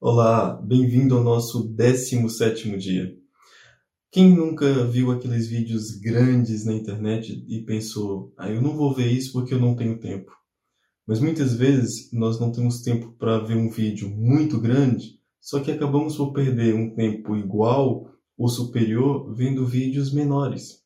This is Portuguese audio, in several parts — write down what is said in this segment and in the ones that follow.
Olá, bem-vindo ao nosso 17º dia. Quem nunca viu aqueles vídeos grandes na internet e pensou, ah, eu não vou ver isso porque eu não tenho tempo. Mas muitas vezes nós não temos tempo para ver um vídeo muito grande, só que acabamos por perder um tempo igual ou superior vendo vídeos menores.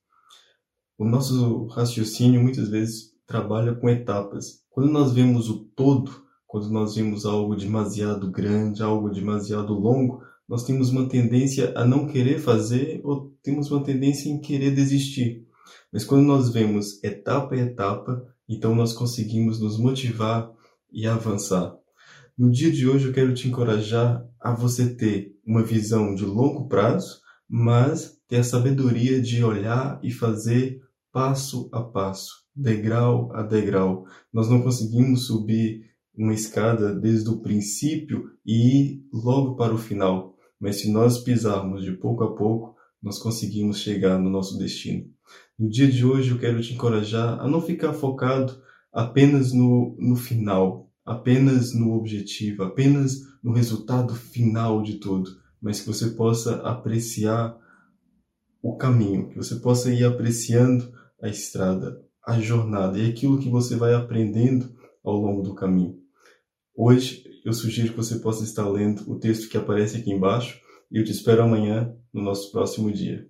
O nosso raciocínio muitas vezes trabalha com etapas. Quando nós vemos o todo, quando nós vemos algo demasiado grande, algo demasiado longo, nós temos uma tendência a não querer fazer ou temos uma tendência em querer desistir. Mas quando nós vemos etapa a etapa, então nós conseguimos nos motivar e avançar. No dia de hoje eu quero te encorajar a você ter uma visão de longo prazo, mas ter a sabedoria de olhar e fazer passo a passo, degrau a degrau. Nós não conseguimos subir uma escada desde o princípio e ir logo para o final. Mas se nós pisarmos de pouco a pouco, nós conseguimos chegar no nosso destino. No dia de hoje eu quero te encorajar a não ficar focado apenas no, no final, apenas no objetivo, apenas no resultado final de tudo, mas que você possa apreciar o caminho, que você possa ir apreciando a estrada, a jornada e aquilo que você vai aprendendo ao longo do caminho. Hoje eu sugiro que você possa estar lendo o texto que aparece aqui embaixo e eu te espero amanhã no nosso próximo dia.